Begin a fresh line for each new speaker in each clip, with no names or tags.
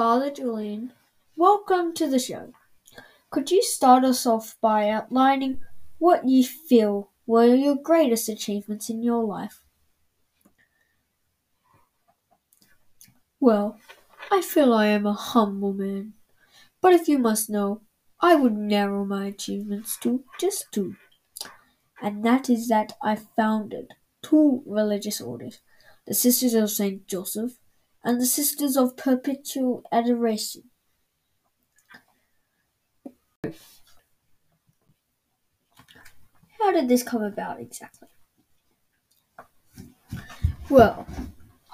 Father Julian, welcome to the show. Could you start us off by outlining what you feel were your greatest achievements in your life? Well, I feel I am a humble man, but if you must know, I would narrow my achievements to just two, and that is that I founded two religious orders the Sisters of St. Joseph and the Sisters of Perpetual Adoration. How did this come about exactly? Well,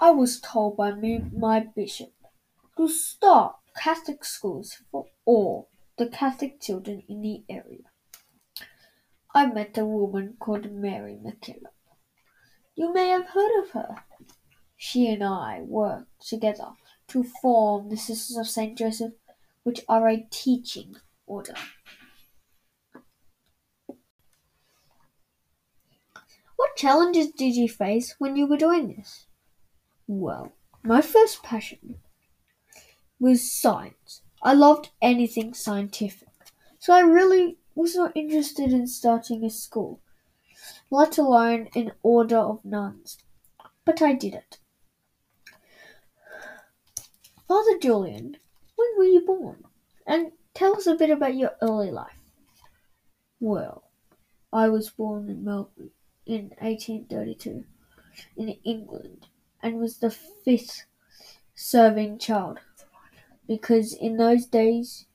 I was told by me, my bishop to start Catholic schools for all the Catholic children in the area. I met a woman called Mary MacKillop. You may have heard of her. She and I worked together to form the Sisters of St. Joseph, which are a teaching order. What challenges did you face when you were doing this? Well, my first passion was science. I loved anything scientific, so I really was not interested in starting a school, let alone an order of nuns. But I did it. Father Julian, when were you born? And tell us a bit about your early life. Well, I was born in Melbourne in 1832 in England and was the fifth serving child because in those days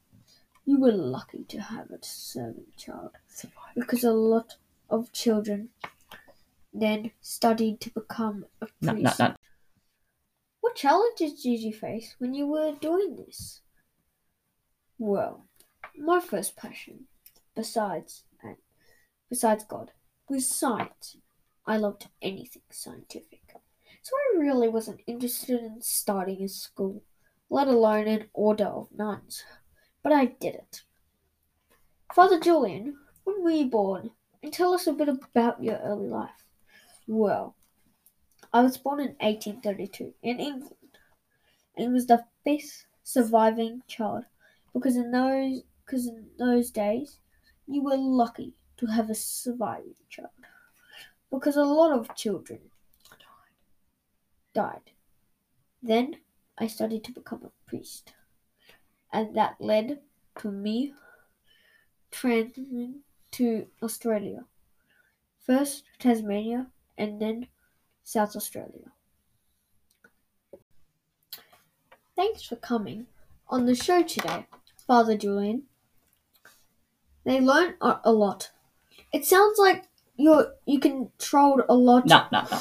you were lucky to have a serving child because a lot of children then studied to become a
No,
priest.
no, no.
What challenges did you face when you were doing this? Well, my first passion, besides and besides God, was science. I loved anything scientific, so I really wasn't interested in starting a school, let alone an order of nuns. But I did it. Father Julian, when were you born? And tell us a bit about your early life. Well, I was born in 1832 in England and was the fifth surviving child because in those because in those days you were lucky to have a surviving child because a lot of children died. Then I studied to become a priest, and that led to me transferring to Australia. First Tasmania and then South Australia. Thanks for coming on the show today, Father Julian. They learn a lot. It sounds like you're you controlled a lot.
No, no, no.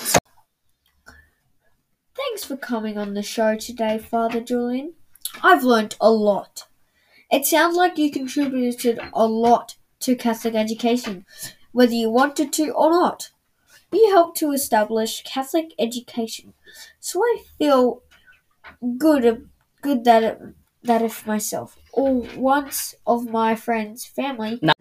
Thanks for coming on the show today, Father Julian. I've learnt a lot. It sounds like you contributed a lot to Catholic education, whether you wanted to or not. You helped to establish Catholic education, so I feel good, good that that if myself or once of my friends' family
No.